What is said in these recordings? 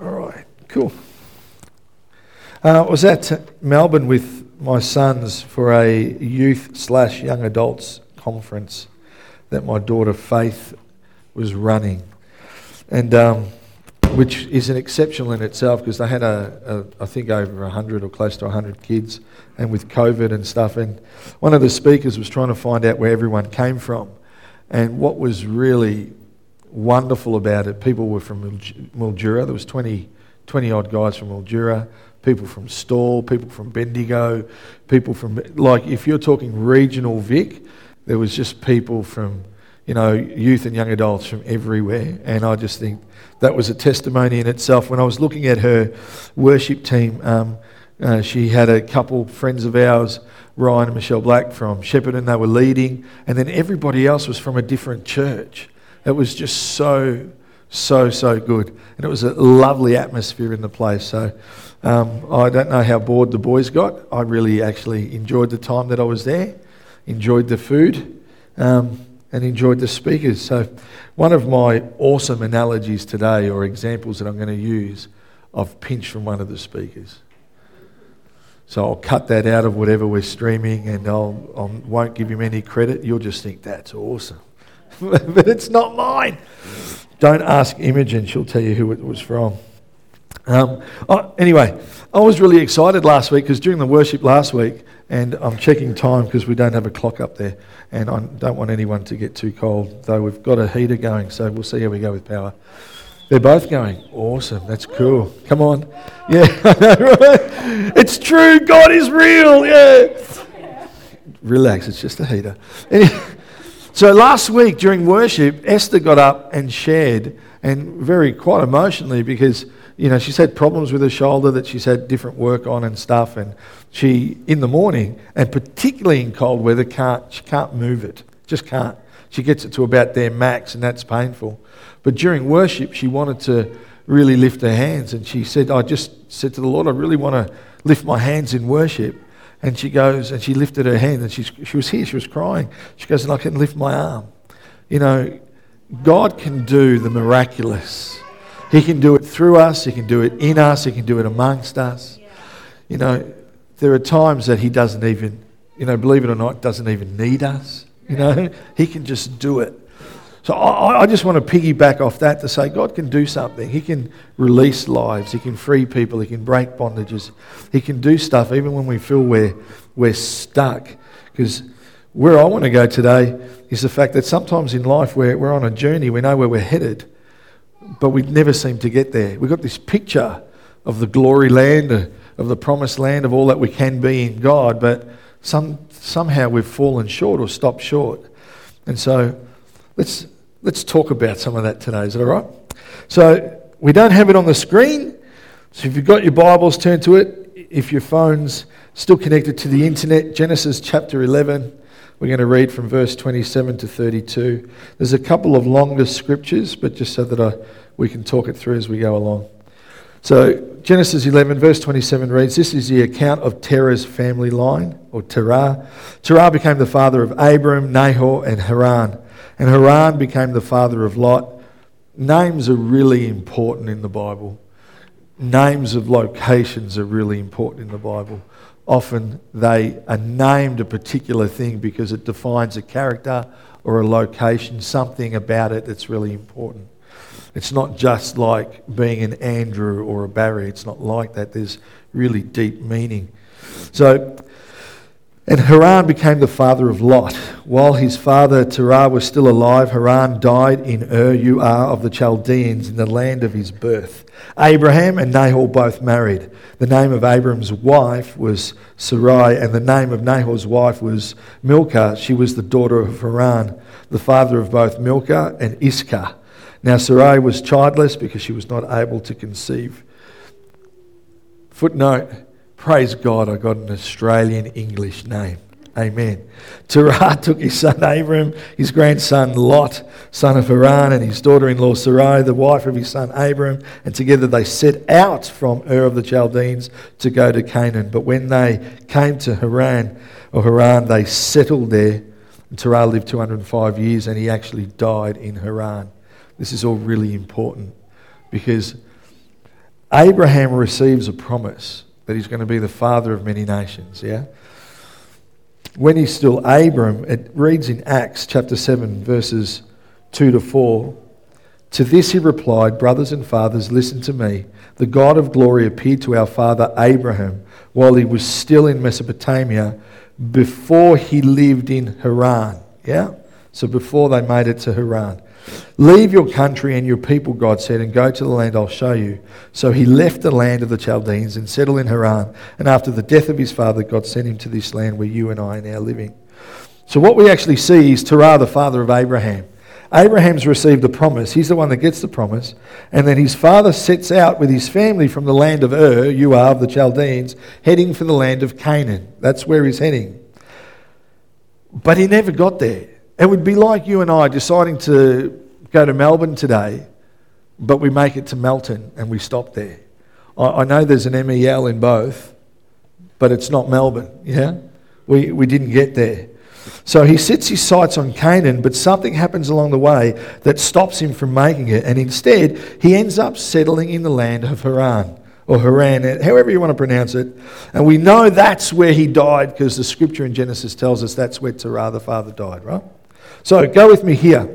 All right, cool. Uh, I was at Melbourne with my sons for a youth slash young adults conference that my daughter Faith was running, and um, which is an exceptional in itself because they had a, a I think over hundred or close to hundred kids, and with COVID and stuff, and one of the speakers was trying to find out where everyone came from, and what was really wonderful about it, people were from Mildura. There was 20, 20 odd guys from Mildura, people from Stawell, people from Bendigo, people from like if you're talking regional Vic, there was just people from you know youth and young adults from everywhere, and I just think that was a testimony in itself. When I was looking at her worship team, um, uh, she had a couple friends of ours. Ryan and Michelle Black from Shepparton, they were leading, and then everybody else was from a different church. It was just so, so, so good. And it was a lovely atmosphere in the place. So um, I don't know how bored the boys got. I really actually enjoyed the time that I was there, enjoyed the food, um, and enjoyed the speakers. So one of my awesome analogies today, or examples that I'm going to use, I've pinched from one of the speakers. So I'll cut that out of whatever we're streaming and I'll, I won't give him any credit. You'll just think that's awesome. but it's not mine. Don't ask Imogen, she'll tell you who it was from. Um, oh, anyway, I was really excited last week because during the worship last week, and I'm checking time because we don't have a clock up there, and I don't want anyone to get too cold, though we've got a heater going, so we'll see how we go with power. They're both going. Awesome. That's cool. Come on. Yeah. It's true. God is real. Yeah. Relax. It's just a heater. So last week during worship, Esther got up and shared, and very quite emotionally because you know she's had problems with her shoulder that she's had different work on and stuff, and she in the morning and particularly in cold weather can't she can't move it, just can't. She gets it to about their max, and that's painful. But during worship, she wanted to really lift her hands, and she said, "I just said to the Lord, I really want to lift my hands in worship." And she goes, and she lifted her hand, and she, she was here, she was crying. She goes, and I can lift my arm. You know, God can do the miraculous. He can do it through us, He can do it in us, He can do it amongst us. You know, there are times that He doesn't even, you know, believe it or not, doesn't even need us. You know, He can just do it. So I, I, just want to piggyback off that to say God can do something. He can release lives. He can free people. He can break bondages. He can do stuff even when we feel we're, we're stuck. Because where I want to go today is the fact that sometimes in life we're, we're on a journey. We know where we're headed, but we never seem to get there. We've got this picture of the glory land, of the promised land, of all that we can be in God, but some, somehow we've fallen short or stopped short. And so let's Let's talk about some of that today. Is that all right? So we don't have it on the screen. So if you've got your Bibles, turn to it. If your phone's still connected to the internet, Genesis chapter 11. We're going to read from verse 27 to 32. There's a couple of longer scriptures, but just so that I, we can talk it through as we go along. So, Genesis 11, verse 27 reads This is the account of Terah's family line, or Terah. Terah became the father of Abram, Nahor, and Haran. And Haran became the father of Lot. Names are really important in the Bible. Names of locations are really important in the Bible. Often they are named a particular thing because it defines a character or a location, something about it that's really important. It's not just like being an Andrew or a Barry. It's not like that. There's really deep meaning. So and Haran became the father of Lot. While his father Terah was still alive, Haran died in Ur Uar of the Chaldeans in the land of his birth. Abraham and Nahor both married. The name of Abram's wife was Sarai, and the name of Nahor's wife was Milcah. She was the daughter of Haran, the father of both Milcah and Iscah. Now Sarai was childless because she was not able to conceive. Footnote Praise God, I got an Australian English name. Amen. Terah took his son Abram, his grandson Lot, son of Haran, and his daughter in law Sarai, the wife of his son Abram, and together they set out from Ur of the Chaldeans to go to Canaan. But when they came to Haran, or Haran, they settled there. And Terah lived 205 years and he actually died in Haran. This is all really important because Abraham receives a promise that he's going to be the father of many nations, yeah? When he's still Abram, it reads in Acts chapter 7, verses 2 to 4. To this he replied, Brothers and fathers, listen to me. The God of glory appeared to our father Abraham while he was still in Mesopotamia before he lived in Haran. Yeah? So before they made it to Haran. Leave your country and your people, God said, and go to the land I'll show you. So he left the land of the Chaldeans and settled in Haran. And after the death of his father, God sent him to this land where you and I are now living. So what we actually see is Terah, the father of Abraham. Abraham's received the promise. He's the one that gets the promise. And then his father sets out with his family from the land of Ur, you are, of the Chaldeans, heading for the land of Canaan. That's where he's heading. But he never got there. It would be like you and I deciding to go to Melbourne today, but we make it to Melton and we stop there. I, I know there's an MEL in both, but it's not Melbourne, yeah? We, we didn't get there. So he sets his sights on Canaan, but something happens along the way that stops him from making it. And instead, he ends up settling in the land of Haran, or Haran, however you want to pronounce it. And we know that's where he died because the scripture in Genesis tells us that's where Terah, the father, died, right? So go with me here.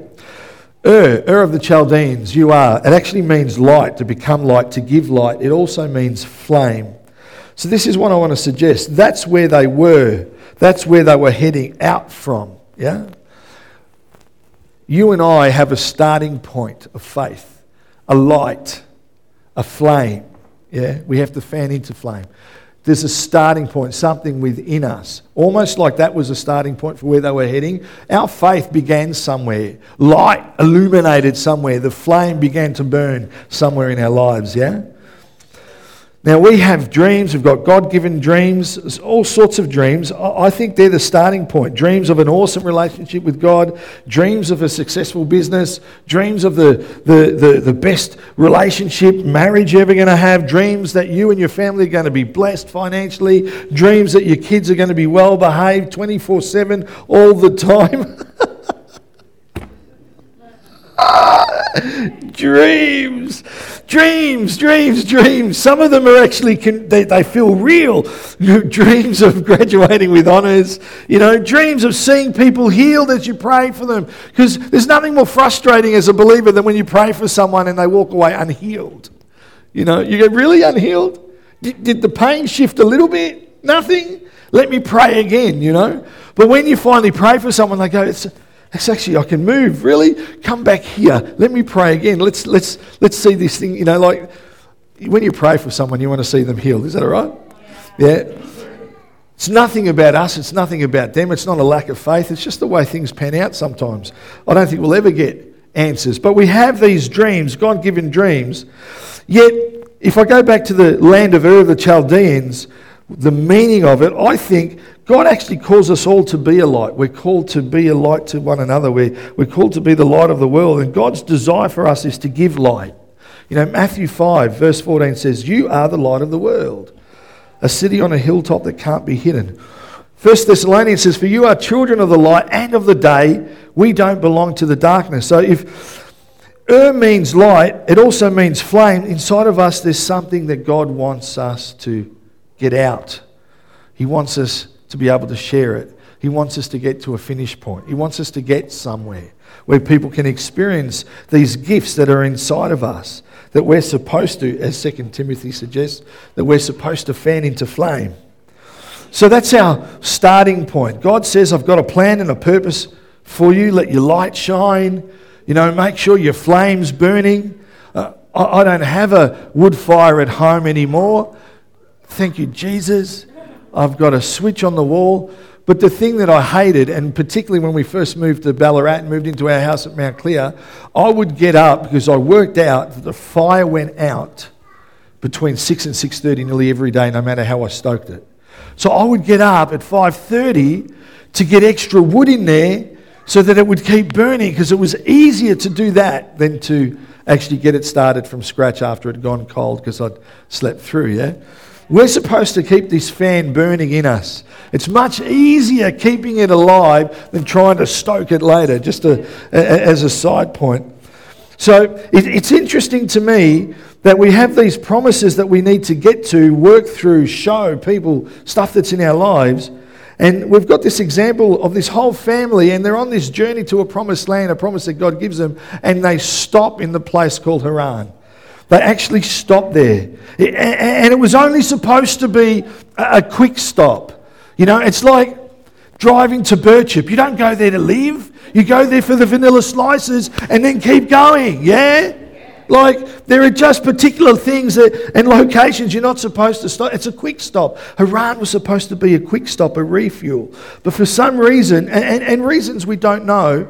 Ur, Ur of the Chaldeans, you are. It actually means light, to become light, to give light. It also means flame. So this is what I want to suggest. That's where they were that's where they were heading out from. Yeah? You and I have a starting point of faith, a light, a flame. Yeah? We have to fan into flame. There's a starting point, something within us. Almost like that was a starting point for where they were heading. Our faith began somewhere. Light illuminated somewhere. The flame began to burn somewhere in our lives, yeah? Now, we have dreams, we've got God given dreams, all sorts of dreams. I think they're the starting point. Dreams of an awesome relationship with God, dreams of a successful business, dreams of the, the, the, the best relationship, marriage you're ever going to have, dreams that you and your family are going to be blessed financially, dreams that your kids are going to be well behaved 24 7 all the time. dreams, dreams, dreams, dreams. Some of them are actually, they, they feel real. dreams of graduating with honours, you know, dreams of seeing people healed as you pray for them. Because there's nothing more frustrating as a believer than when you pray for someone and they walk away unhealed. You know, you get really unhealed. Did, did the pain shift a little bit? Nothing? Let me pray again, you know. But when you finally pray for someone, they go, it's, it's actually I can move. Really? Come back here. Let me pray again. Let's let's let's see this thing. You know, like when you pray for someone, you want to see them healed. Is that all right? Yeah. It's nothing about us. It's nothing about them. It's not a lack of faith. It's just the way things pan out sometimes. I don't think we'll ever get answers. But we have these dreams, God given dreams. Yet, if I go back to the land of Ur, the Chaldeans, the meaning of it, I think God actually calls us all to be a light. We're called to be a light to one another. We're, we're called to be the light of the world. And God's desire for us is to give light. You know, Matthew 5, verse 14 says, You are the light of the world, a city on a hilltop that can't be hidden. First Thessalonians says, For you are children of the light and of the day. We don't belong to the darkness. So if Ur means light, it also means flame. Inside of us, there's something that God wants us to get out. He wants us to be able to share it. He wants us to get to a finish point. He wants us to get somewhere where people can experience these gifts that are inside of us that we're supposed to, as 2 Timothy suggests, that we're supposed to fan into flame. So that's our starting point. God says, I've got a plan and a purpose for you. Let your light shine. You know, make sure your flame's burning. Uh, I, I don't have a wood fire at home anymore. Thank you, Jesus. I've got a switch on the wall. But the thing that I hated, and particularly when we first moved to Ballarat and moved into our house at Mount Clear, I would get up because I worked out that the fire went out between 6 and 6.30 nearly every day, no matter how I stoked it. So I would get up at 5.30 to get extra wood in there so that it would keep burning because it was easier to do that than to actually get it started from scratch after it had gone cold because I'd slept through, yeah? We're supposed to keep this fan burning in us. It's much easier keeping it alive than trying to stoke it later, just a, a, as a side point. So it, it's interesting to me that we have these promises that we need to get to, work through, show people stuff that's in our lives. And we've got this example of this whole family, and they're on this journey to a promised land, a promise that God gives them, and they stop in the place called Haran. They actually stopped there. And it was only supposed to be a quick stop. You know, it's like driving to Birchip. You don't go there to live, you go there for the vanilla slices and then keep going. Yeah? Like, there are just particular things that, and locations you're not supposed to stop. It's a quick stop. Haran was supposed to be a quick stop, a refuel. But for some reason, and, and, and reasons we don't know,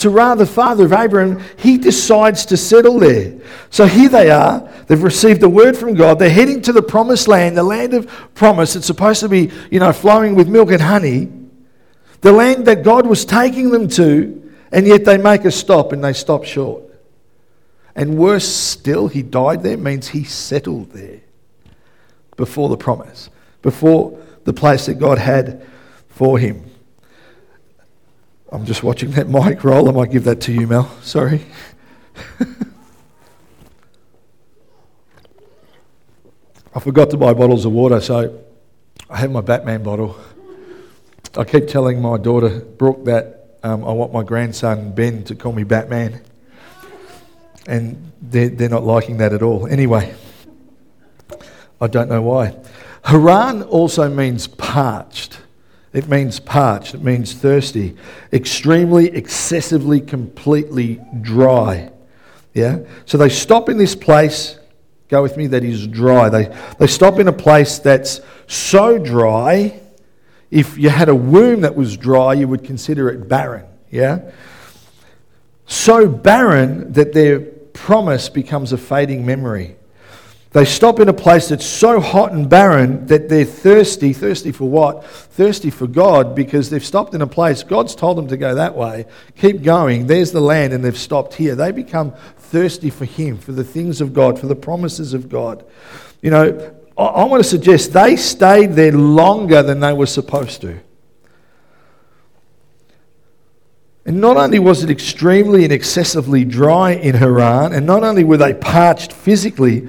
Terah, the father of Abraham, he decides to settle there. So here they are. They've received the word from God. They're heading to the promised land, the land of promise. It's supposed to be, you know, flowing with milk and honey. The land that God was taking them to, and yet they make a stop and they stop short. And worse still, he died there means he settled there before the promise, before the place that God had for him. I'm just watching that mic roll. I might give that to you, Mel. Sorry. I forgot to buy bottles of water, so I have my Batman bottle. I keep telling my daughter, Brooke, that um, I want my grandson, Ben, to call me Batman. And they're, they're not liking that at all. Anyway, I don't know why. Haran also means parched. It means parched, it means thirsty, extremely, excessively, completely dry. Yeah? So they stop in this place, go with me, that is dry. They, they stop in a place that's so dry, if you had a womb that was dry, you would consider it barren. Yeah? So barren that their promise becomes a fading memory. They stop in a place that's so hot and barren that they're thirsty. Thirsty for what? Thirsty for God because they've stopped in a place. God's told them to go that way. Keep going. There's the land, and they've stopped here. They become thirsty for Him, for the things of God, for the promises of God. You know, I, I want to suggest they stayed there longer than they were supposed to. And not only was it extremely and excessively dry in Haran, and not only were they parched physically,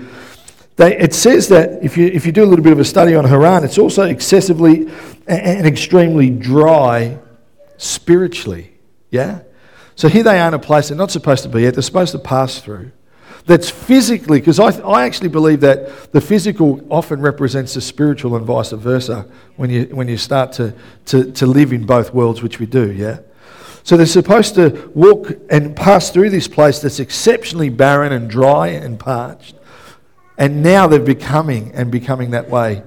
they, it says that if you, if you do a little bit of a study on Haran, it's also excessively and extremely dry spiritually. Yeah? So here they are in a place they're not supposed to be at, they're supposed to pass through. That's physically, because I, I actually believe that the physical often represents the spiritual and vice versa when you, when you start to, to, to live in both worlds, which we do, yeah? So they're supposed to walk and pass through this place that's exceptionally barren and dry and parched. And now they're becoming and becoming that way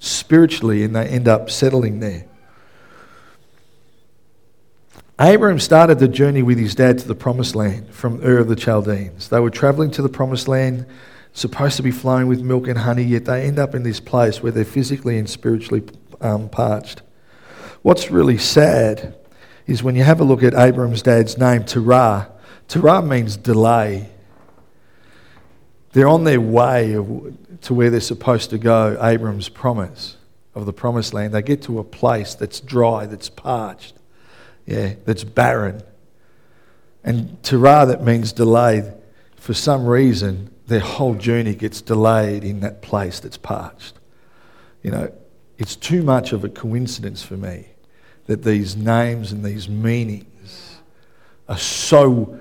spiritually, and they end up settling there. Abraham started the journey with his dad to the promised land from Ur of the Chaldeans. They were traveling to the promised land, supposed to be flowing with milk and honey, yet they end up in this place where they're physically and spiritually um, parched. What's really sad is when you have a look at Abraham's dad's name, Terah. Terah means delay. They're on their way to where they're supposed to go, Abram's promise of the promised land. They get to a place that's dry, that's parched, yeah, that's barren. And Terah, that means delayed. For some reason, their whole journey gets delayed in that place that's parched. You know, it's too much of a coincidence for me that these names and these meanings are so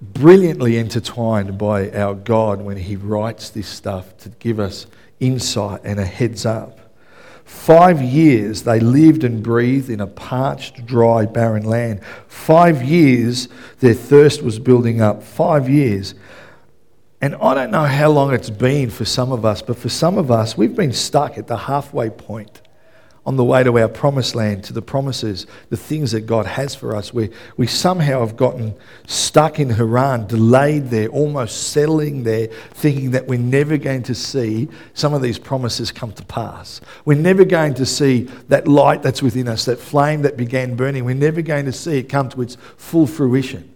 brilliantly intertwined by our God when He writes this stuff to give us insight and a heads up. Five years they lived and breathed in a parched, dry, barren land. Five years their thirst was building up. Five years. And I don't know how long it's been for some of us, but for some of us, we've been stuck at the halfway point on the way to our promised land, to the promises, the things that God has for us. We, we somehow have gotten stuck in Haran, delayed there, almost settling there, thinking that we're never going to see some of these promises come to pass. We're never going to see that light that's within us, that flame that began burning. We're never going to see it come to its full fruition.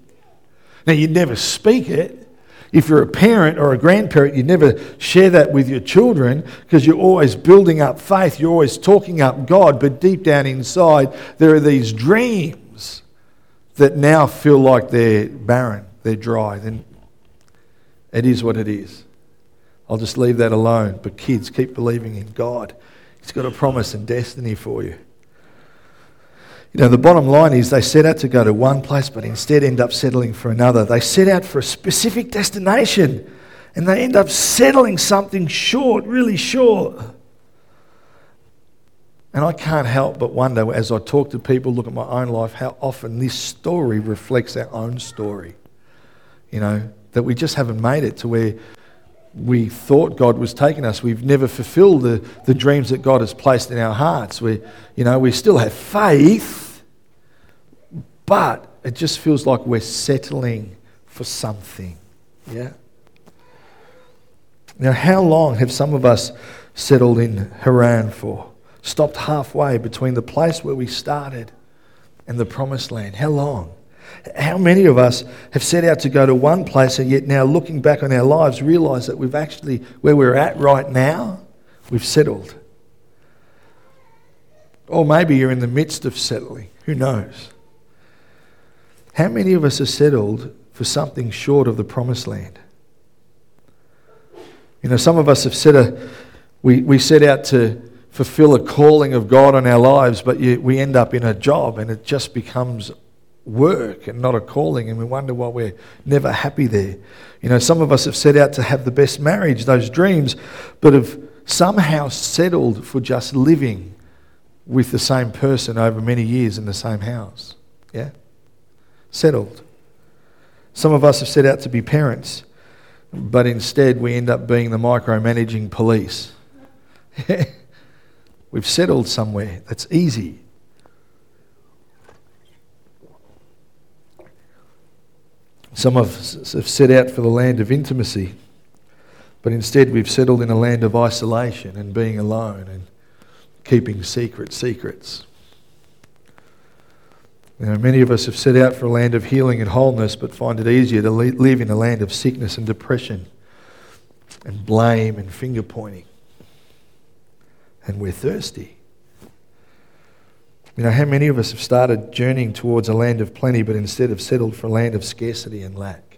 Now, you never speak it, If you're a parent or a grandparent, you never share that with your children because you're always building up faith, you're always talking up God, but deep down inside, there are these dreams that now feel like they're barren, they're dry. Then it is what it is. I'll just leave that alone. But kids, keep believing in God. He's got a promise and destiny for you. You know, the bottom line is they set out to go to one place, but instead end up settling for another. They set out for a specific destination, and they end up settling something short, really short. And I can't help but wonder as I talk to people, look at my own life, how often this story reflects our own story. You know, that we just haven't made it to where we thought God was taking us. We've never fulfilled the, the dreams that God has placed in our hearts. We, you know, we still have faith, but it just feels like we're settling for something. Yeah? Now, how long have some of us settled in Haran for? Stopped halfway between the place where we started and the promised land. How long? How many of us have set out to go to one place and yet now looking back on our lives realize that we've actually, where we're at right now, we've settled? Or maybe you're in the midst of settling. Who knows? How many of us have settled for something short of the promised land? You know, some of us have set a, we, we set out to fulfill a calling of God on our lives, but you, we end up in a job and it just becomes work and not a calling, and we wonder why we're never happy there. You know, some of us have set out to have the best marriage, those dreams, but have somehow settled for just living with the same person over many years in the same house. Yeah? Settled. Some of us have set out to be parents, but instead we end up being the micromanaging police. We've settled somewhere that's easy. Some of us have set out for the land of intimacy, but instead we've settled in a land of isolation and being alone and keeping secret secrets. Know, many of us have set out for a land of healing and wholeness, but find it easier to live in a land of sickness and depression and blame and finger pointing. And we're thirsty. You know, how many of us have started journeying towards a land of plenty, but instead have settled for a land of scarcity and lack?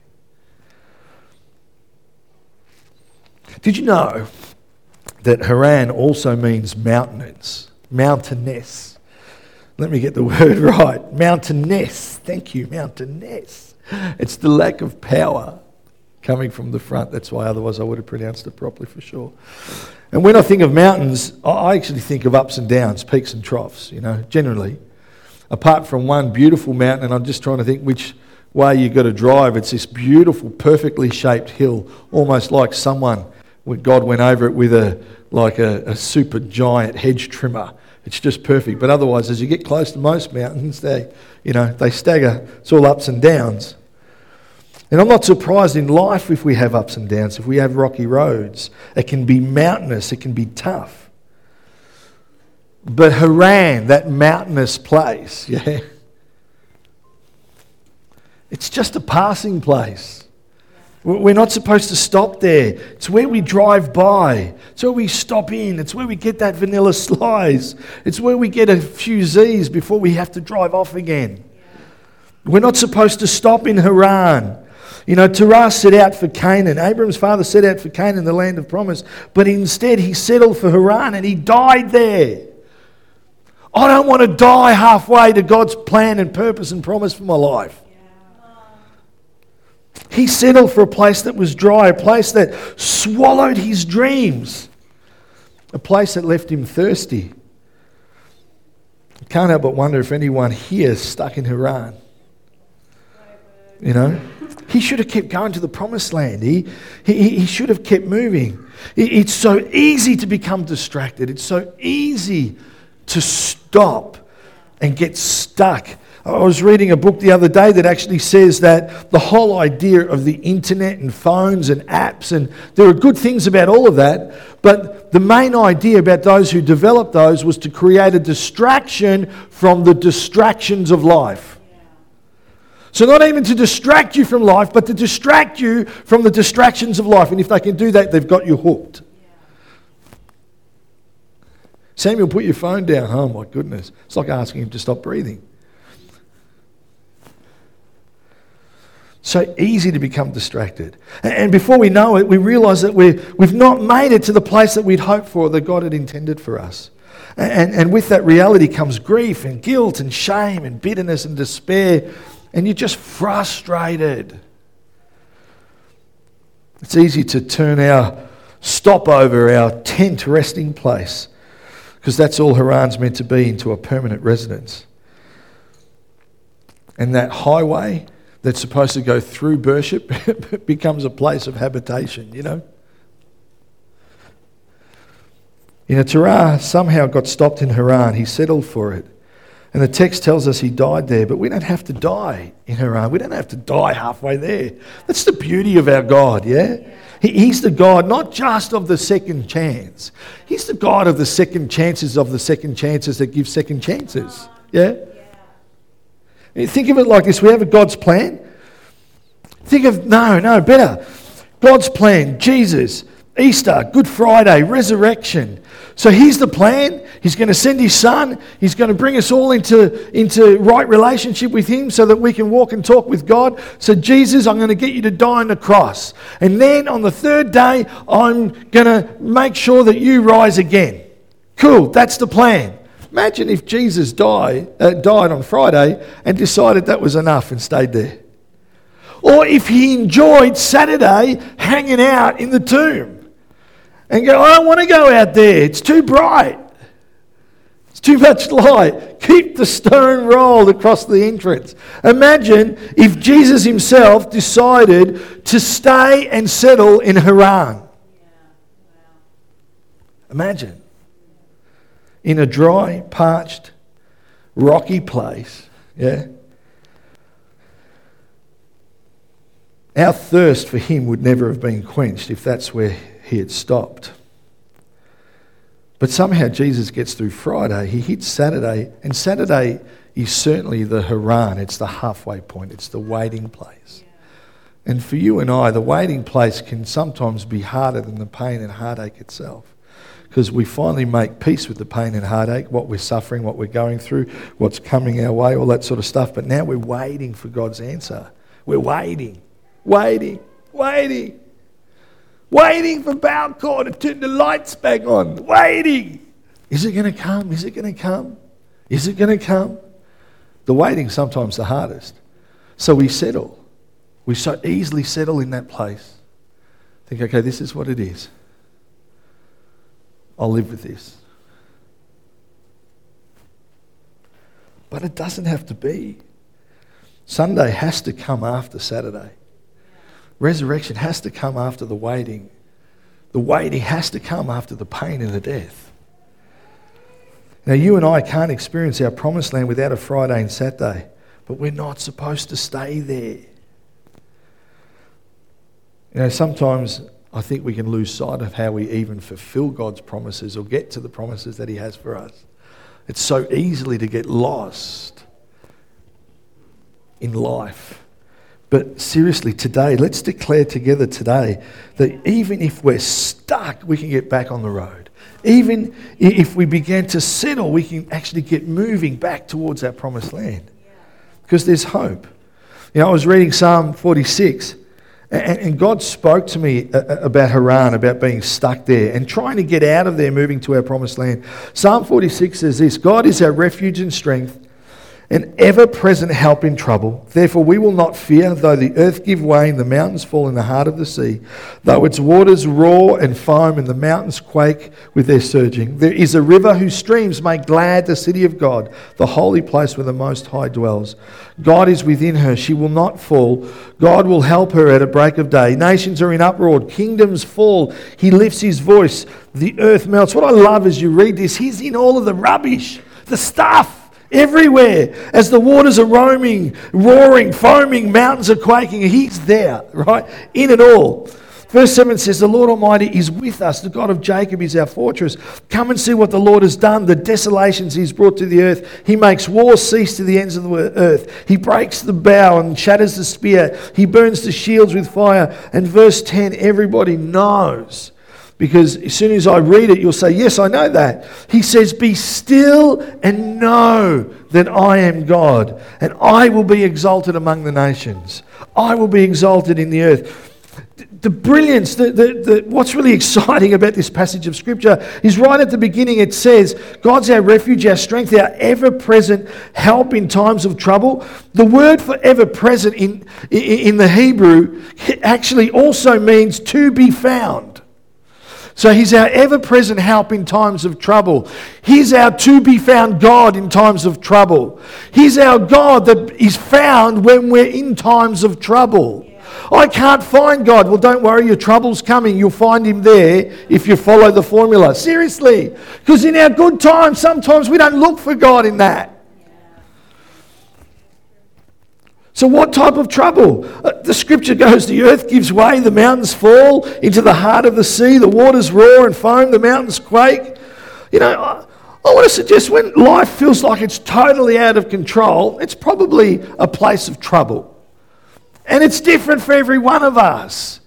Did you know that Haran also means mountainous, mountainous? Let me get the word right. Mountainous. Thank you, mountainous. It's the lack of power coming from the front. That's why, otherwise, I would have pronounced it properly for sure. And when I think of mountains, I actually think of ups and downs, peaks and troughs, you know, generally. Apart from one beautiful mountain, and I'm just trying to think which way you've got to drive, it's this beautiful, perfectly shaped hill, almost like someone, when God went over it with a, like a, a super giant hedge trimmer. It's just perfect. But otherwise, as you get close to most mountains, they, you know, they stagger. It's all ups and downs. And I'm not surprised in life if we have ups and downs, if we have rocky roads. It can be mountainous, it can be tough. But Haran, that mountainous place, yeah, it's just a passing place. We're not supposed to stop there. It's where we drive by. It's where we stop in. It's where we get that vanilla slice. It's where we get a few Z's before we have to drive off again. We're not supposed to stop in Haran. You know, Terah set out for Canaan. Abram's father set out for Canaan, the land of promise, but instead he settled for Haran and he died there. I don't want to die halfway to God's plan and purpose and promise for my life. He settled for a place that was dry, a place that swallowed his dreams, a place that left him thirsty. I can't help but wonder if anyone here is stuck in Haran. You know? He should have kept going to the promised land. He, he, he should have kept moving. It's so easy to become distracted. It's so easy to stop and get stuck. I was reading a book the other day that actually says that the whole idea of the internet and phones and apps, and there are good things about all of that, but the main idea about those who developed those was to create a distraction from the distractions of life. So, not even to distract you from life, but to distract you from the distractions of life. And if they can do that, they've got you hooked. Samuel, put your phone down. Oh, my goodness. It's like asking him to stop breathing. So easy to become distracted. And before we know it, we realize that we we've not made it to the place that we'd hoped for, that God had intended for us. And, and with that reality comes grief and guilt and shame and bitterness and despair, and you're just frustrated. It's easy to turn our stopover, our tent resting place, because that's all Haran's meant to be, into a permanent residence. And that highway that's supposed to go through Birchip becomes a place of habitation, you know? You know, Terah somehow got stopped in Haran. He settled for it. And the text tells us he died there, but we don't have to die in Haran. We don't have to die halfway there. That's the beauty of our God, yeah? he's the God not just of the second chance, He's the God of the second chances of the second chances that give second chances, yeah? Think of it like this we have a God's plan. Think of, no, no, better. God's plan, Jesus, Easter, Good Friday, resurrection. So here's the plan. He's going to send his son. He's going to bring us all into, into right relationship with him so that we can walk and talk with God. So, Jesus, I'm going to get you to die on the cross. And then on the third day, I'm going to make sure that you rise again. Cool, that's the plan. Imagine if Jesus died, uh, died on Friday and decided that was enough and stayed there. Or if he enjoyed Saturday hanging out in the tomb and go, I don't want to go out there, it's too bright. It's too much light. Keep the stone rolled across the entrance. Imagine if Jesus himself decided to stay and settle in Haran. Imagine in a dry, parched, rocky place. Yeah? Our thirst for Him would never have been quenched if that's where He had stopped. But somehow Jesus gets through Friday, He hits Saturday, and Saturday is certainly the Haran, it's the halfway point, it's the waiting place. And for you and I, the waiting place can sometimes be harder than the pain and heartache itself because we finally make peace with the pain and heartache, what we're suffering, what we're going through, what's coming our way, all that sort of stuff. But now we're waiting for God's answer. We're waiting, waiting, waiting, waiting for Powercor to turn the lights back on. Waiting. Is it going to come? Is it going to come? Is it going to come? The waiting sometimes the hardest. So we settle. We so easily settle in that place. Think, okay, this is what it is. I'll live with this. But it doesn't have to be. Sunday has to come after Saturday. Resurrection has to come after the waiting. The waiting has to come after the pain and the death. Now, you and I can't experience our promised land without a Friday and Saturday, but we're not supposed to stay there. You know, sometimes I think we can lose sight of how we even fulfill God's promises or get to the promises that He has for us. It's so easily to get lost in life. But seriously, today, let's declare together today that even if we're stuck, we can get back on the road. Even if we begin to settle, we can actually get moving back towards our promised land. Because there's hope. You know, I was reading Psalm 46 and, God spoke to me about Haran, about being stuck there and trying to get out of there, moving to our promised land. Psalm 46 says this God is our refuge and strength an ever present help in trouble. Therefore, we will not fear, though the earth give way and the mountains fall in the heart of the sea, though its waters roar and foam and the mountains quake with their surging. There is a river whose streams make glad the city of God, the holy place where the Most High dwells. God is within her, she will not fall. God will help her at a break of day. Nations are in uproar, kingdoms fall. He lifts his voice, the earth melts. What I love as you read this, he's in all of the rubbish, the stuff everywhere. As the waters are roaming, roaring, foaming, mountains are quaking, He's there, right? In it all. Verse 7 says, The Lord Almighty is with us. The God of Jacob is our fortress. Come and see what the Lord has done, the desolations he's brought to the earth. He makes war cease to the ends of the earth. He breaks the bow and shatters the spear. He burns the shields with fire. And verse 10, everybody knows. Because as soon as I read it, you'll say, Yes, I know that. He says, Be still and know that I am God, and I will be exalted among the nations. I will be exalted in the earth the brilliance, the, the, the, what's really exciting about this passage of Scripture is right at the beginning it says, God's our refuge, our strength, our ever present help in times of trouble. The word for ever present in, in the Hebrew actually also means to be found. So he's our ever present help in times of trouble. He's our to be found God in times of trouble. He's our God that is found when we're in times of trouble. I can't find God. Well, don't worry, your trouble's coming. You'll find Him there if you follow the formula. Seriously. Because in our good times, sometimes we don't look for God in that. So, what type of trouble? Uh, the scripture goes the earth gives way, the mountains fall into the heart of the sea, the waters roar and foam, the mountains quake. You know, I, I want to suggest when life feels like it's totally out of control, it's probably a place of trouble. And it's different for every one of us.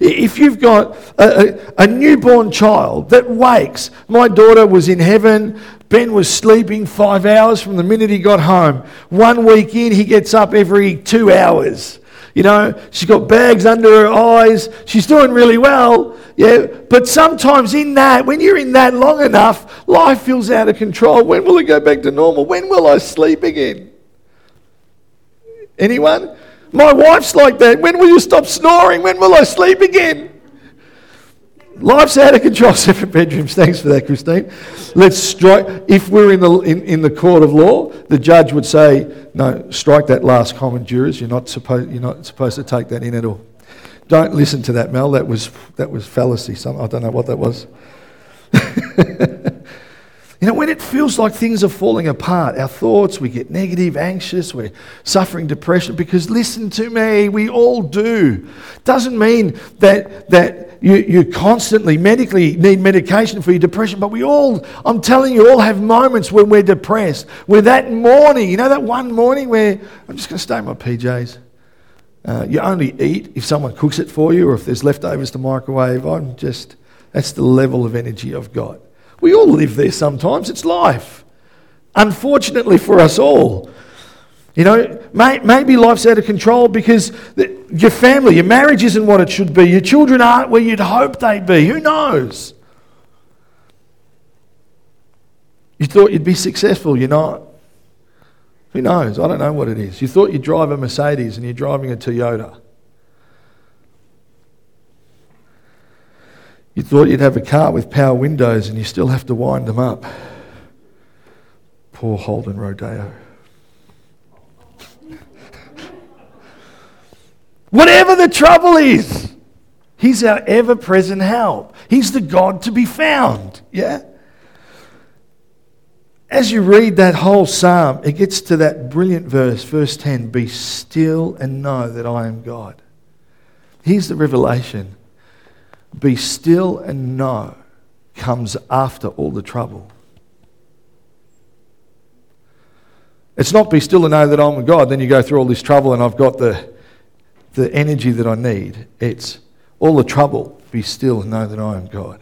If you've got a, a, a, newborn child that wakes, my daughter was in heaven, Ben was sleeping five hours from the minute he got home. One week in, he gets up every two hours. You know, she's got bags under her eyes. She's doing really well. Yeah. But sometimes in that, when you're in that long enough, life feels out of control. When will it go back to normal? When will I sleep again? Anyone? My wife's like that. When will you stop snoring? When will I sleep again? Life's out of control. Separate bedrooms. Thanks for that, Christine. Let's strike. If we're in the in, in the court of law, the judge would say, "No, strike that last common jurors. You're not supposed. You're not supposed to take that in at all." Don't listen to that, Mel. That was that was fallacy. Some I don't know what that was. You know, when it feels like things are falling apart, our thoughts, we get negative, anxious, we're suffering depression, because listen to me, we all do. Doesn't mean that, that you, you constantly medically need medication for your depression, but we all, I'm telling you, all have moments when we're depressed. Where that morning, you know, that one morning where I'm just going to stay in my PJs. Uh, you only eat if someone cooks it for you or if there's leftovers to microwave. I'm just, that's the level of energy I've got. We all live there sometimes. It's life. Unfortunately for us all. You know, may, maybe life's out of control because the, your family, your marriage isn't what it should be. Your children aren't where you'd hope they'd be. Who knows? You thought you'd be successful, you're not. Who knows? I don't know what it is. You thought you'd drive a Mercedes and you're driving a Toyota. You thought you'd have a car with power windows and you still have to wind them up. Poor Holden Rodeo. Whatever the trouble is, He's our ever present help. He's the God to be found. Yeah? As you read that whole psalm, it gets to that brilliant verse, verse 10 Be still and know that I am God. Here's the revelation be still and know comes after all the trouble. It's not be still and know that I'm God, then you go through all this trouble and I've got the, the energy that I need. It's all the trouble, be still and know that I am God.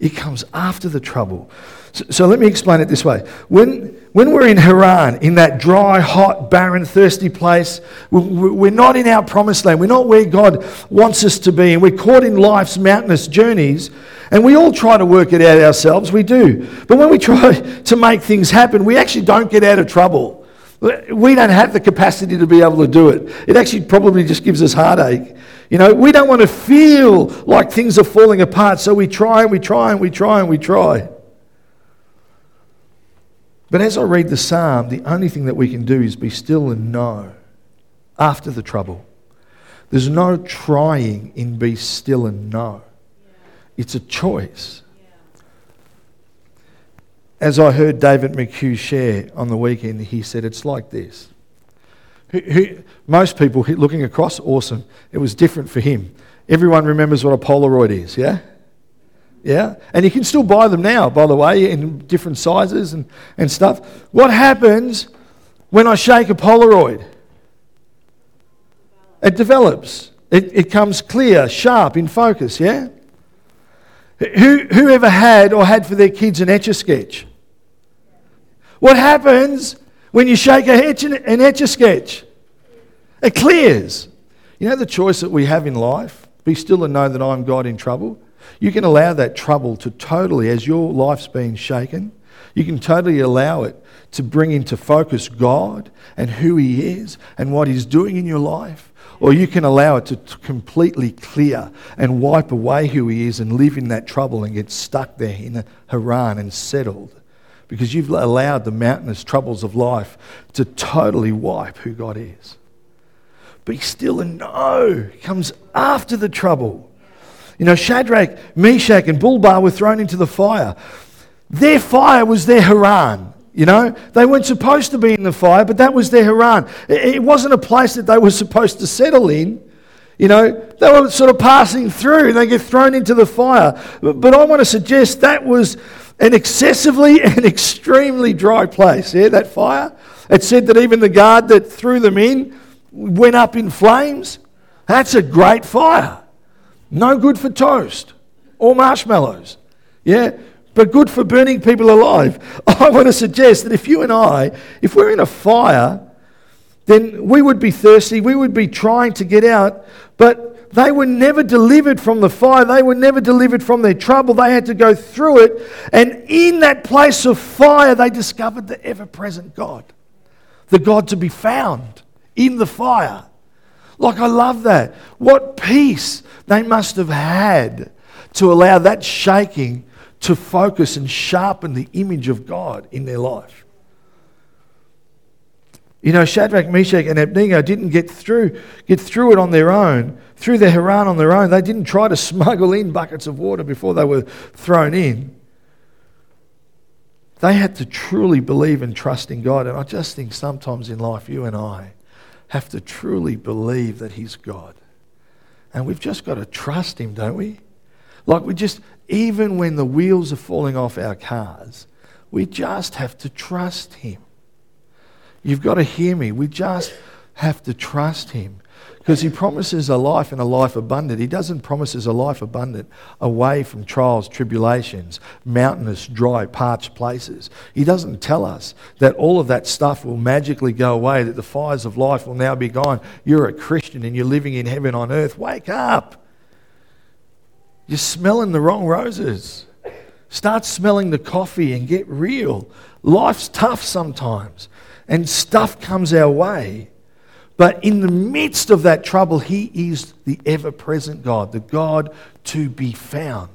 It comes after the trouble. So, so, let me explain it this way. When, when we're in Haran, in that dry, hot, barren, thirsty place, we're not in our promised land. We're not where God wants us to be. And we're caught in life's mountainous journeys. And we all try to work it out ourselves. We do. But when we try to make things happen, we actually don't get out of trouble. We don't have the capacity to be able to do it. It actually probably just gives us heartache. You know, we don't want to feel like things are falling apart, so we try and we try and we try and we try. But as I read the psalm, the only thing that we can do is be still and know after the trouble. There's no trying in be still and know. It's a choice. As I heard David McHugh share on the weekend, he said it's like this. most people looking across, awesome. It was different for him. Everyone remembers what a Polaroid is, yeah? Yeah? And you can still buy them now, by the way, in different sizes and, and stuff. What happens when I shake a Polaroid? It develops. It, it comes clear, sharp, in focus, yeah? Who, ever had or had for their kids an etch a sketch? What happens when you shake a etch, an etch a sketch? It clears. You know the choice that we have in life? Be still and know that I am God in trouble. You can allow that trouble to totally, as your life's being shaken, you can totally allow it to bring into focus God and who He is and what He's doing in your life. Or you can allow it to completely clear and wipe away who He is and live in that trouble and get stuck there in Haran and settled. Because you've allowed the mountainous troubles of life to totally wipe who God is. Be still and know comes after the trouble. You know, Shadrach, Meshach, and Bulbar were thrown into the fire. Their fire was their Haran. You know, they weren't supposed to be in the fire, but that was their Haran. It wasn't a place that they were supposed to settle in. You know, they were sort of passing through, and they get thrown into the fire. But I want to suggest that was an excessively and extremely dry place. Yeah, that fire. It said that even the guard that threw them in went up in flames. That's a great fire. No good for toast or marshmallows. Yeah? But good for burning people alive. I want to suggest that if you and I, if we're in a fire, then we would be thirsty, we would be trying to get out, but they were never delivered from the fire. They were never delivered from their trouble. They had to go through it. And in that place of fire, they discovered the ever present God, the God to be found in the fire. Like, I love that. What peace they must have had to allow that shaking to focus and sharpen the image of God in their life. You know, Shadrach, Meshach, and Abednego didn't get through, get through it on their own, through their Haran on their own. They didn't try to smuggle in buckets of water before they were thrown in. They had to truly believe and trust in God. And I just think sometimes in life, you and I have to truly believe that He's God. And we've just got to trust Him, don't we? Like we just, even when the wheels are falling off our cars, we just have to trust Him. You've got to hear me. We just have to trust Him. Because he promises a life and a life abundant. He doesn't promise us a life abundant away from trials, tribulations, mountainous, dry, parched places. He doesn't tell us that all of that stuff will magically go away, that the fires of life will now be gone. You're a Christian and you're living in heaven on earth. Wake up. You're smelling the wrong roses. Start smelling the coffee and get real. Life's tough sometimes, and stuff comes our way. But in the midst of that trouble, He is the ever present God, the God to be found.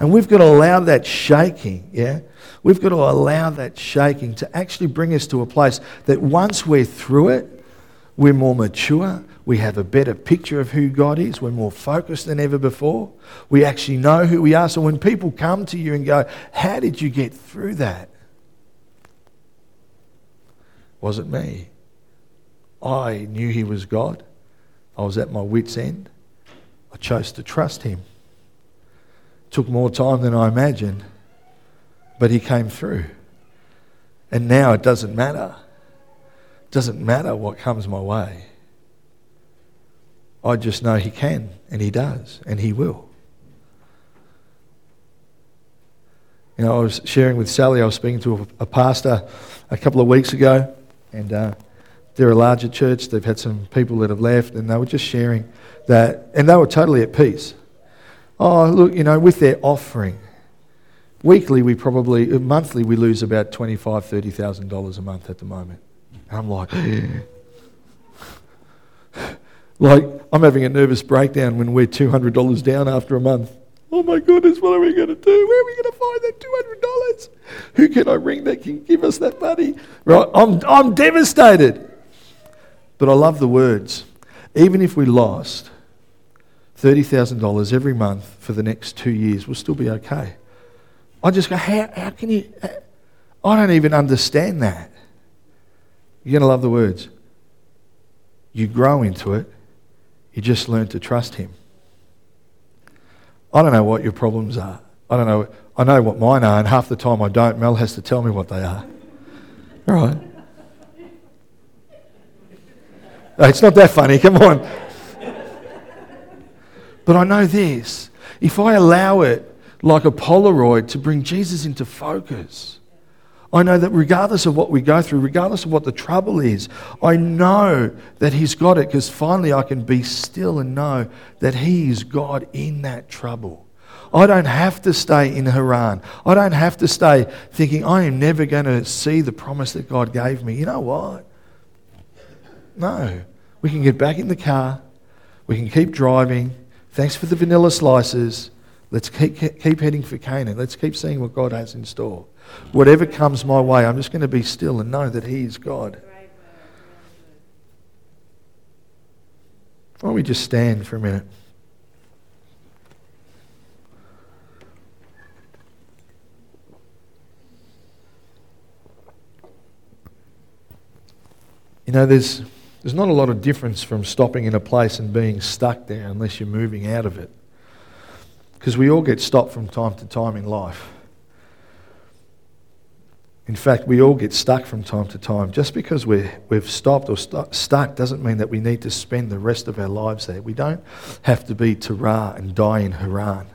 And we've got to allow that shaking, yeah? We've got to allow that shaking to actually bring us to a place that once we're through it, we're more mature, we have a better picture of who God is, we're more focused than ever before, we actually know who we are. So when people come to you and go, How did you get through that? Was it me? I knew He was God. I was at my wits' end. I chose to trust Him. It took more time than I imagined, but He came through. And now it doesn't matter. It doesn't matter what comes my way. I just know He can, and He does, and He will. You know, I was sharing with Sally, I was speaking to a, pastor a couple of weeks ago, and uh, they're a larger church. They've had some people that have left, and they were just sharing that, and they were totally at peace. Oh, look, you know, with their offering, weekly we probably, uh, monthly we lose about twenty-five, thirty thousand dollars a month at the moment. And I'm like, like I'm having a nervous breakdown when we're two hundred dollars down after a month. Oh my goodness, what are we going to do? Where are we going to find that two hundred dollars? Who can I ring that can give us that money? Right, I'm I'm devastated. But I love the words. Even if we lost $30,000 every month for the next two years, we'll still be okay. I just go, how, how can you? Uh, I don't even understand that. You're going to love the words. You grow into it, you just learn to trust Him. I don't know what your problems are. I don't know. I know what mine are, and half the time I don't. Mel has to tell me what they are. All right. Uh, it's not that funny, come on. But I know this if I allow it like a Polaroid to bring Jesus into focus, I know that regardless of what we go through, regardless of what the trouble is, I know that He's got it because finally I can be still and know that He is God in that trouble. I don't have to stay in Haran. I don't have to stay thinking I am never going to see the promise that God gave me. You know what? No. We can get back in the car. We can keep driving. Thanks for the vanilla slices. Let's keep, keep heading for Canaan. Let's keep seeing what God has in store. Whatever comes my way, I'm just going to be still and know that He is God. Why don't we just stand for a minute? You know, there's, there's not a lot of difference from stopping in a place and being stuck there unless you're moving out of it. Because we all get stopped from time to time in life. In fact, we all get stuck from time to time. Just because we're, we've stopped or st- stuck doesn't mean that we need to spend the rest of our lives there. We don't have to be Terah and die in Haran.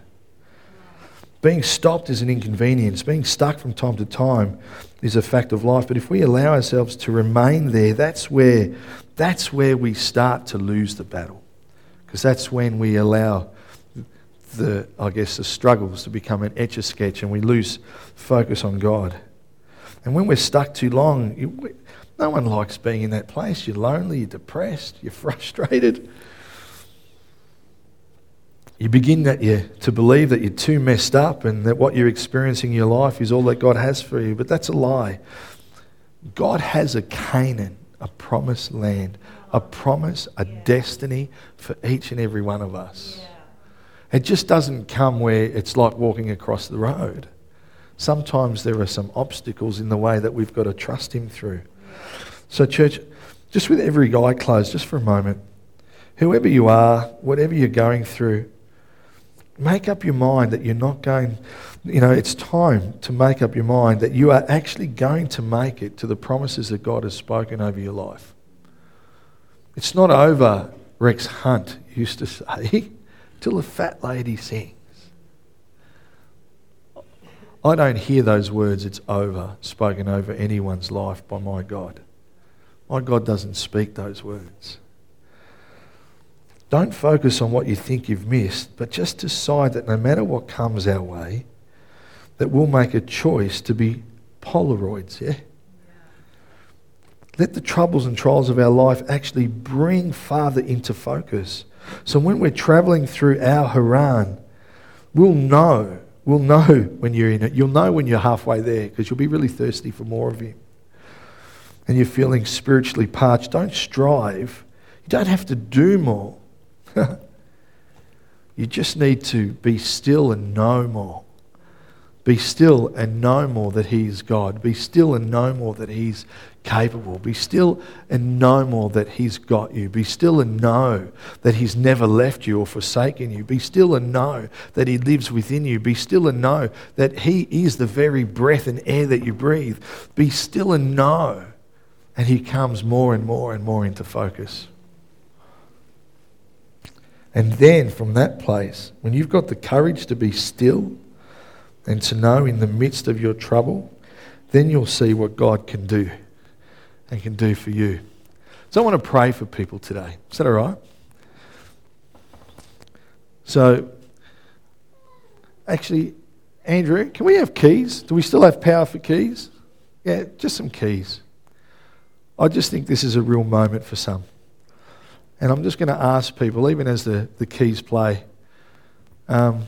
Being stopped is an inconvenience. Being stuck from time to time is a fact of life. But if we allow ourselves to remain there, that's where, that's where we start to lose the battle. Because that's when we allow the, I guess, the struggles to become an etch a sketch and we lose focus on God. And when we're stuck too long, you, no one likes being in that place. You're lonely, you're depressed, you're frustrated you begin that you, to believe that you're too messed up and that what you're experiencing in your life is all that God has for you. But that's a lie. God has a Canaan, a promised land, a promise, a destiny for each and every one of us. It just doesn't come where it's like walking across the road. Sometimes there are some obstacles in the way that we've got to trust Him through. So, church, just with every eye closed, just for a moment, whoever you are, whatever you're going through, Make up your mind that you're not going, you know, it's time to make up your mind that you are actually going to make it to the promises that God has spoken over your life. It's not over, Rex Hunt used to say, till the fat lady sings. I don't hear those words, it's over, spoken over anyone's life by my God. My God doesn't speak those words. Don't focus on what you think you've missed, but just decide that no matter what comes our way, that we'll make a choice to be Polaroids, yeah? Let the troubles and trials of our life actually bring Father into focus. So when we're traveling through our Haran, we'll know, we'll know when you're in it. You'll know when you're halfway there because you'll be really thirsty for more of Him. And you're feeling spiritually parched. Don't strive. You don't have to do more. you just need to be still and know more. Be still and know more that He is God. Be still and know more that He's capable. Be still and know more that He's got you. Be still and know that He's never left you or forsaken you. Be still and know that He lives within you. Be still and know that He is the very breath and air that you breathe. Be still and know. And He comes more and more and more into focus. And then from that place, when you've got the courage to be still and to know in the midst of your trouble, then you'll see what God can do and can do for you. So I want to pray for people today. Is that all right? So, actually, Andrew, can we have keys? Do we still have power for keys? Yeah, just some keys. I just think this is a real moment for some. And I'm just going to ask people, even as the, the keys play, um,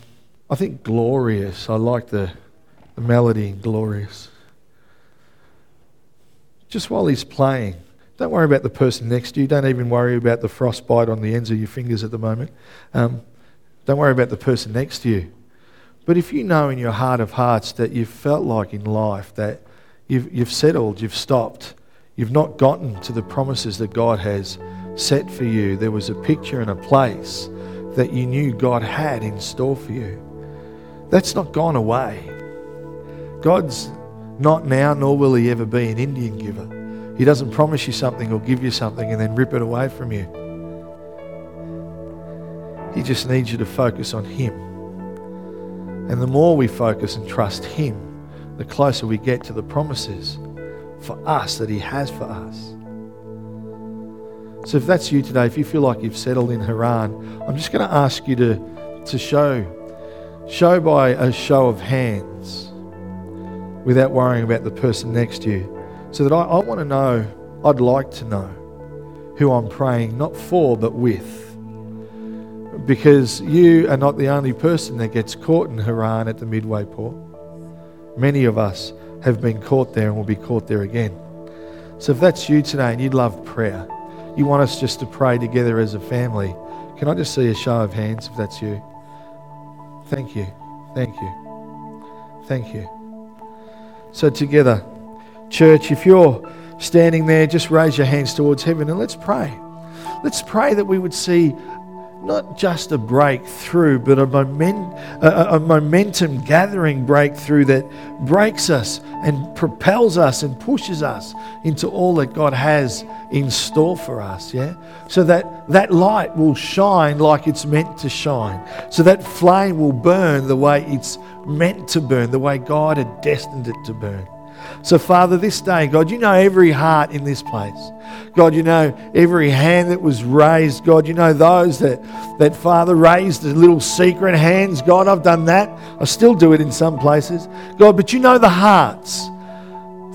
I think glorious. I like the, the melody glorious. Just while he's playing, don't worry about the person next to you. Don't even worry about the frostbite on the ends of your fingers at the moment. Um, don't worry about the person next to you. But if you know in your heart of hearts that you've felt like in life that you've, you've settled, you've stopped, you've not gotten to the promises that God has set for you, there was a picture and a place that you knew God had in store for you. That's not gone away. God's not now, nor will He ever be an Indian giver. He doesn't promise you something or give you something and then rip it away from you. He just needs you to focus on Him. And the more we focus and trust Him, the closer we get to the promises for us that He has for us. So if that's you today, if you feel like you've settled in Haran, I'm just going to ask you to, to show, show by a show of hands without worrying about the person next to you. So that I, I want to know, I'd like to know who I'm praying not for but with. Because you are not the only person that gets caught in Haran at the midway port. Many of us have been caught there and will be caught there again. So if that's you today and you'd love prayer, you want us just to pray together as a family, can I just see a show of hands if that's you? Thank you. Thank you. Thank you. So, together, church, if you're standing there, just raise your hands towards heaven and let's pray. Let's pray that we would see not just a breakthrough, but a, moment, a, a, momentum gathering breakthrough that breaks us and propels us and pushes us into all that God has in store for us. Yeah? So that that light will shine like it's meant to shine. So that flame will burn the way it's meant to burn, the way God had destined it to burn. So, Father, this day, God, you know every heart in this place. God, you know every hand that was raised. God, you know those that, that Father raised the little secret hands. God, I've done that. I still do it in some places. God, but you know the hearts.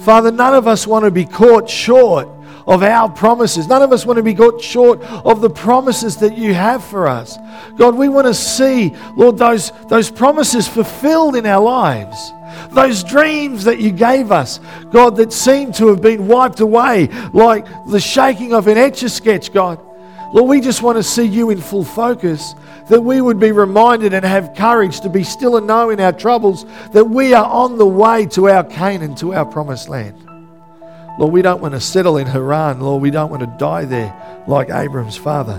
Father, none of us want to be caught short of our promises. None of us want to be caught short of the promises that you have for us. God, we want to see, Lord, those, those promises fulfilled in our lives. Those dreams that you gave us, God, that seem to have been wiped away like the shaking of an etch a sketch, God. Lord, we just want to see you in full focus, that we would be reminded and have courage to be still and know in our troubles that we are on the way to our Canaan, to our promised land. Lord, we don't want to settle in Haran. Lord, we don't want to die there like Abram's father.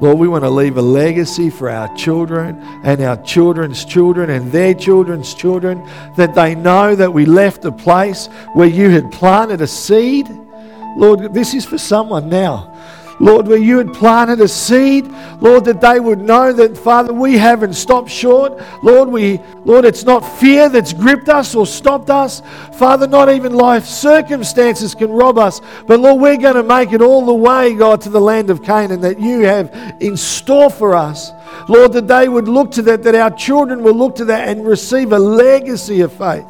Lord, we want to leave a legacy for our children and our children's children and their children's children that they know that we left a place where you had planted a seed. Lord, this is for someone now. Lord, where you had planted a seed, Lord, that they would know that, Father, we haven't stopped short. Lord, we, Lord, it's not fear that's gripped us or stopped us. Father, not even life circumstances can rob us. But Lord, we're going to make it all the way, God, to the land of Canaan that you have in store for us. Lord, that they would look to that, that our children will look to that and receive a legacy of faith,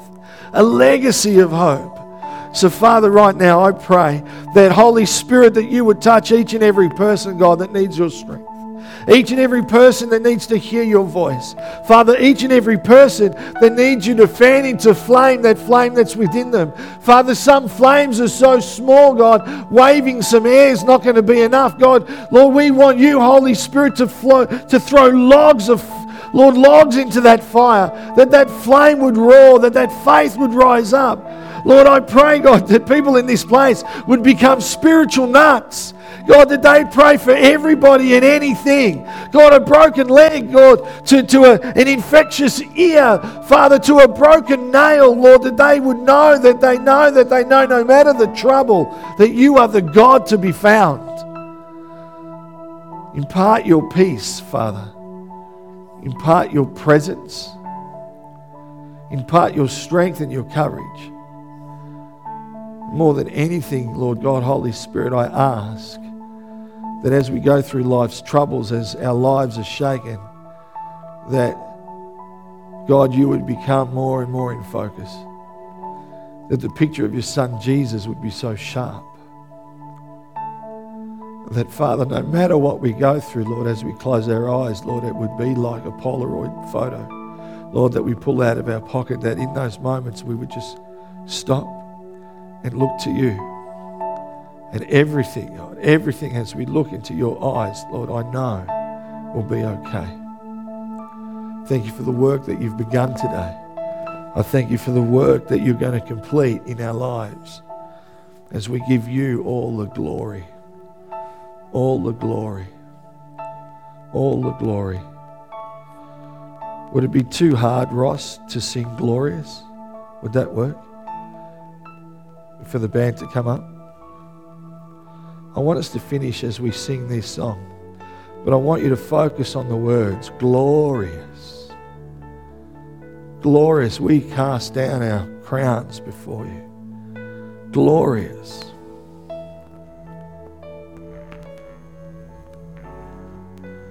a legacy of hope. So, Father, right now I pray that Holy Spirit, that you would touch each and every person, God, that needs your strength. Each and every person that needs to hear your voice. Father, each and every person that needs you to fan into flame, that flame that's within them. Father, some flames are so small, God, waving some air is not going to be enough, God. Lord, we want you, Holy Spirit, to flow, to throw logs of Lord, logs into that fire, that that flame would roar, that that faith would rise up. Lord, I pray, God, that people in this place would become spiritual nuts. God, that they pray for everybody and anything. God, a broken leg, God, to, to a, an infectious ear, Father, to a broken nail, Lord, that they would know that they know that they know no matter the trouble, that you are the God to be found. Impart your peace, Father. Impart your presence. Impart your strength and your courage. More than anything, Lord God, Holy Spirit, I ask that as we go through life's troubles, as our lives are shaken, that God, you would become more and more in focus. That the picture of your son Jesus would be so sharp. That, Father, no matter what we go through, Lord, as we close our eyes, Lord, it would be like a Polaroid photo. Lord, that we pull out of our pocket, that in those moments we would just stop and look to you. And everything, everything as we look into your eyes, Lord, I know will be okay. Thank you for the work that you've begun today. I thank you for the work that you're going to complete in our lives as we give you all the glory. All the glory. all the glory. Would it be too hard, Ross, to sing Glorious? Would that work? For the band to come up? I want us to finish as we sing this song, but I want you to focus on the words glorious. Glorious. We cast down our crowns before you. Glorious.